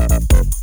Uh-huh.